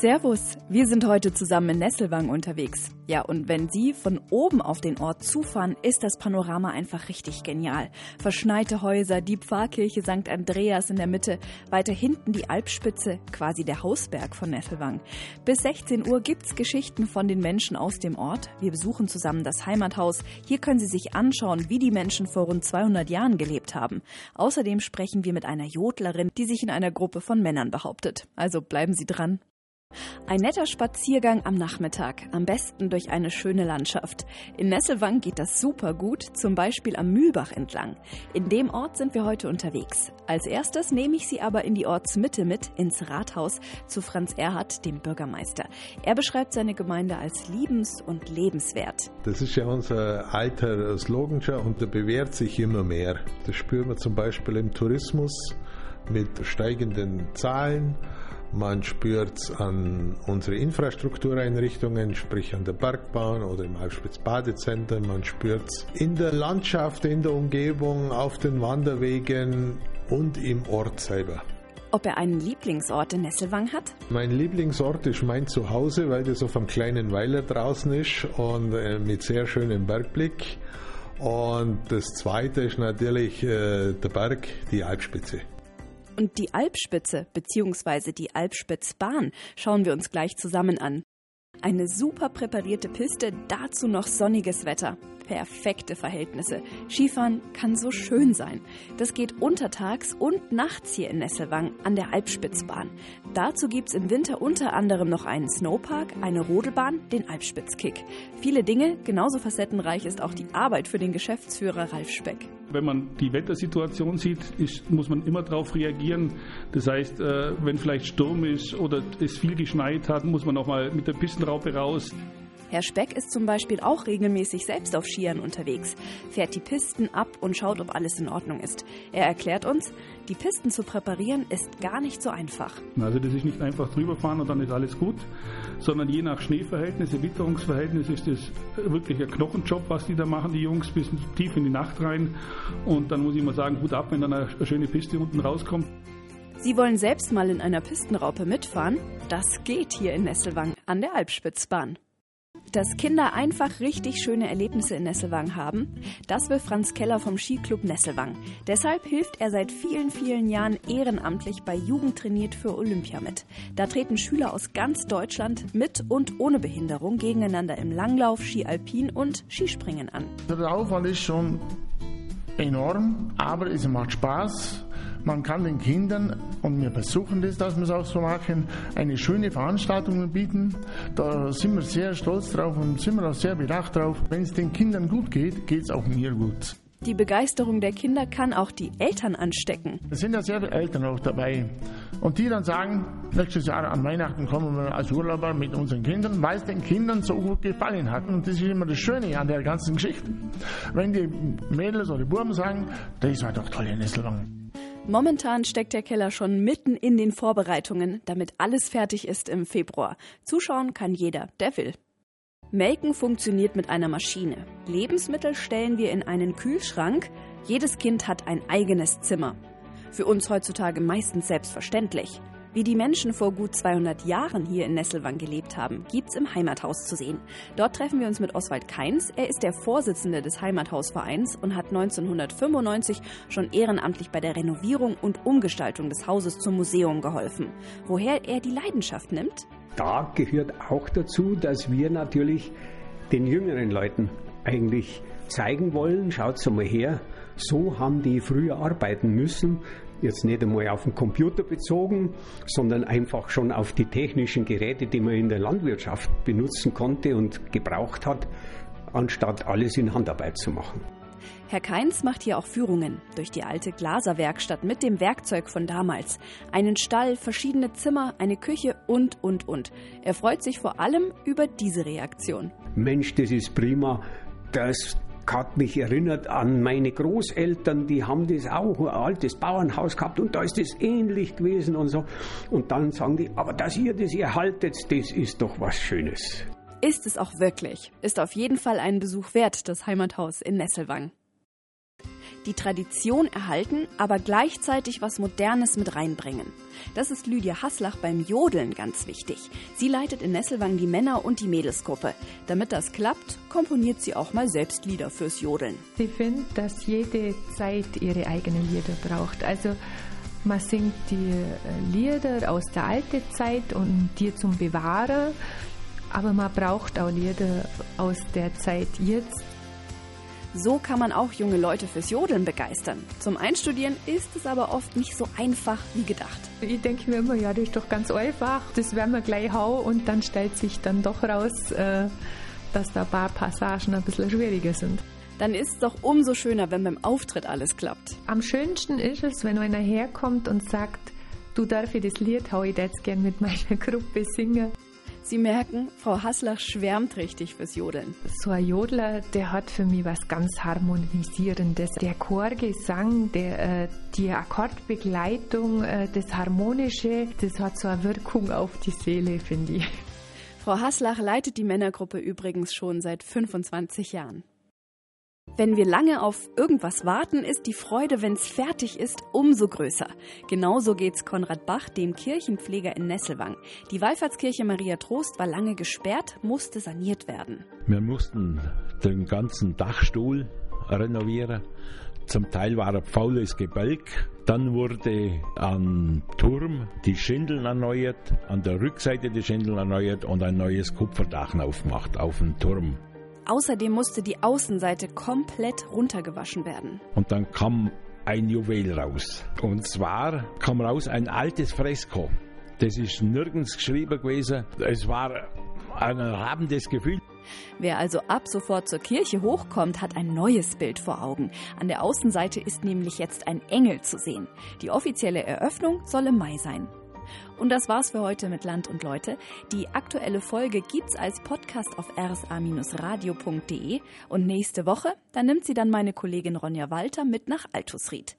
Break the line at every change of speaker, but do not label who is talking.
Servus, wir sind heute zusammen in Nesselwang unterwegs. Ja, und wenn Sie von oben auf den Ort zufahren, ist das Panorama einfach richtig genial. Verschneite Häuser, die Pfarrkirche St. Andreas in der Mitte, weiter hinten die Alpspitze, quasi der Hausberg von Nesselwang. Bis 16 Uhr gibt's Geschichten von den Menschen aus dem Ort. Wir besuchen zusammen das Heimathaus. Hier können Sie sich anschauen, wie die Menschen vor rund 200 Jahren gelebt haben. Außerdem sprechen wir mit einer Jodlerin, die sich in einer Gruppe von Männern behauptet. Also bleiben Sie dran. Ein netter Spaziergang am Nachmittag, am besten durch eine schöne Landschaft. In Nesselwang geht das super gut, zum Beispiel am Mühlbach entlang. In dem Ort sind wir heute unterwegs. Als erstes nehme ich Sie aber in die Ortsmitte mit, ins Rathaus, zu Franz Erhardt, dem Bürgermeister. Er beschreibt seine Gemeinde als liebens- und lebenswert.
Das ist ja unser alter Slogan schon und der bewährt sich immer mehr. Das spüren wir zum Beispiel im Tourismus mit steigenden Zahlen man spürt es an unsere Infrastruktureinrichtungen, sprich an der Bergbahn oder im Alpspitz-Badezentrum. Man spürt es in der Landschaft, in der Umgebung, auf den Wanderwegen und im Ort selber.
Ob er einen Lieblingsort in Nesselwang hat?
Mein Lieblingsort ist mein Zuhause, weil das auf einem kleinen Weiler draußen ist und äh, mit sehr schönem Bergblick. Und das zweite ist natürlich äh, der Berg, die Alpspitze.
Und die Alpspitze bzw. die Alpspitzbahn schauen wir uns gleich zusammen an. Eine super präparierte Piste, dazu noch sonniges Wetter perfekte Verhältnisse. Skifahren kann so schön sein. Das geht untertags und nachts hier in Nesselwang an der Alpspitzbahn. Dazu gibt es im Winter unter anderem noch einen Snowpark, eine Rodelbahn, den Alpspitzkick. Viele Dinge, genauso facettenreich ist auch die Arbeit für den Geschäftsführer Ralf Speck.
Wenn man die Wettersituation sieht, ist, muss man immer darauf reagieren. Das heißt, äh, wenn vielleicht Sturm ist oder es viel geschneit hat, muss man auch mal mit der Pistenraupe raus.
Herr Speck ist zum Beispiel auch regelmäßig selbst auf Skiern unterwegs, fährt die Pisten ab und schaut, ob alles in Ordnung ist. Er erklärt uns, die Pisten zu präparieren ist gar nicht so einfach.
Also das ist nicht einfach drüber fahren und dann ist alles gut, sondern je nach Schneeverhältnisse, Witterungsverhältnis ist das wirklich ein Knochenjob, was die da machen, die Jungs, bis tief in die Nacht rein. Und dann muss ich mal sagen, Hut ab, wenn dann eine schöne Piste unten rauskommt.
Sie wollen selbst mal in einer Pistenraupe mitfahren? Das geht hier in Nesselwang an der Alpspitzbahn. Dass Kinder einfach richtig schöne Erlebnisse in Nesselwang haben, das will Franz Keller vom Skiclub Nesselwang. Deshalb hilft er seit vielen, vielen Jahren ehrenamtlich bei Jugend trainiert für Olympia mit. Da treten Schüler aus ganz Deutschland mit und ohne Behinderung gegeneinander im Langlauf, Ski Alpin und Skispringen an.
Der Aufwand ist schon enorm, aber es macht Spaß. Man kann den Kindern, und wir versuchen das, dass wir es auch so machen, eine schöne Veranstaltung bieten. Da sind wir sehr stolz drauf und sind wir auch sehr bedacht drauf. Wenn es den Kindern gut geht, geht es auch mir gut.
Die Begeisterung der Kinder kann auch die Eltern anstecken.
Es sind ja sehr viele Eltern auch dabei. Und die dann sagen, nächstes Jahr an Weihnachten kommen wir als Urlauber mit unseren Kindern, weil es den Kindern so gut gefallen hat. Und das ist immer das Schöne an der ganzen Geschichte. Wenn die Mädels oder die Buben sagen, das war doch toll in Nesselwang.
Momentan steckt der Keller schon mitten in den Vorbereitungen, damit alles fertig ist im Februar. Zuschauen kann jeder, der will. Melken funktioniert mit einer Maschine. Lebensmittel stellen wir in einen Kühlschrank. Jedes Kind hat ein eigenes Zimmer. Für uns heutzutage meistens selbstverständlich. Wie die Menschen vor gut 200 Jahren hier in Nesselwang gelebt haben, gibt's im Heimathaus zu sehen. Dort treffen wir uns mit Oswald Keins. Er ist der Vorsitzende des Heimathausvereins und hat 1995 schon ehrenamtlich bei der Renovierung und Umgestaltung des Hauses zum Museum geholfen. Woher er die Leidenschaft nimmt?
Da gehört auch dazu, dass wir natürlich den jüngeren Leuten eigentlich zeigen wollen, schaut mal her, so haben die früher arbeiten müssen, jetzt nicht einmal auf den Computer bezogen, sondern einfach schon auf die technischen Geräte, die man in der Landwirtschaft benutzen konnte und gebraucht hat, anstatt alles in Handarbeit zu machen.
Herr Keins macht hier auch Führungen durch die alte Glaserwerkstatt mit dem Werkzeug von damals. Einen Stall, verschiedene Zimmer, eine Küche und, und, und. Er freut sich vor allem über diese Reaktion.
Mensch, das ist prima. Das hat mich erinnert an meine Großeltern, die haben das auch, ein altes Bauernhaus gehabt und da ist das ähnlich gewesen und so. Und dann sagen die, aber dass ihr das erhaltet, das ist doch was Schönes.
Ist es auch wirklich. Ist auf jeden Fall einen Besuch wert, das Heimathaus in Nesselwang. Die Tradition erhalten, aber gleichzeitig was Modernes mit reinbringen. Das ist Lydia Haslach beim Jodeln ganz wichtig. Sie leitet in Nesselwang die Männer- und die Mädelsgruppe. Damit das klappt, komponiert sie auch mal selbst Lieder fürs Jodeln.
Sie findet, dass jede Zeit ihre eigenen Lieder braucht. Also man singt die äh, Lieder aus der alten Zeit und die zum Bewahren, aber man braucht auch Lieder aus der Zeit jetzt.
So kann man auch junge Leute fürs Jodeln begeistern. Zum Einstudieren ist es aber oft nicht so einfach wie gedacht.
Ich denke mir immer, ja, das ist doch ganz einfach. Das werden wir gleich hau und dann stellt sich dann doch raus, äh, dass da ein paar Passagen ein bisschen schwieriger sind
dann ist es doch umso schöner, wenn beim Auftritt alles klappt.
Am schönsten ist es, wenn einer herkommt und sagt, du darf ich das Lied hau ich jetzt gern mit meiner Gruppe singen.
Sie merken, Frau Haslach schwärmt richtig fürs Jodeln.
So ein Jodler, der hat für mich was ganz Harmonisierendes. Der Chorgesang, der, äh, die Akkordbegleitung, äh, das Harmonische, das hat so eine Wirkung auf die Seele, finde ich.
Frau Haslach leitet die Männergruppe übrigens schon seit 25 Jahren. Wenn wir lange auf irgendwas warten, ist die Freude, wenn es fertig ist, umso größer. Genauso geht's Konrad Bach, dem Kirchenpfleger in Nesselwang. Die Wallfahrtskirche Maria Trost war lange gesperrt, musste saniert werden.
Wir mussten den ganzen Dachstuhl renovieren. Zum Teil war ein faules Gebälk. Dann wurde am Turm die Schindeln erneuert, an der Rückseite die Schindeln erneuert und ein neues Kupferdach aufgemacht auf dem Turm.
Außerdem musste die Außenseite komplett runtergewaschen werden.
Und dann kam ein Juwel raus. Und zwar kam raus ein altes Fresko. Das ist nirgends geschrieben gewesen. Es war ein erhabendes Gefühl.
Wer also ab sofort zur Kirche hochkommt, hat ein neues Bild vor Augen. An der Außenseite ist nämlich jetzt ein Engel zu sehen. Die offizielle Eröffnung soll im Mai sein. Und das war's für heute mit Land und Leute. Die aktuelle Folge gibt's als Podcast auf rsa-radio.de und nächste Woche, da nimmt sie dann meine Kollegin Ronja Walter mit nach Altusried.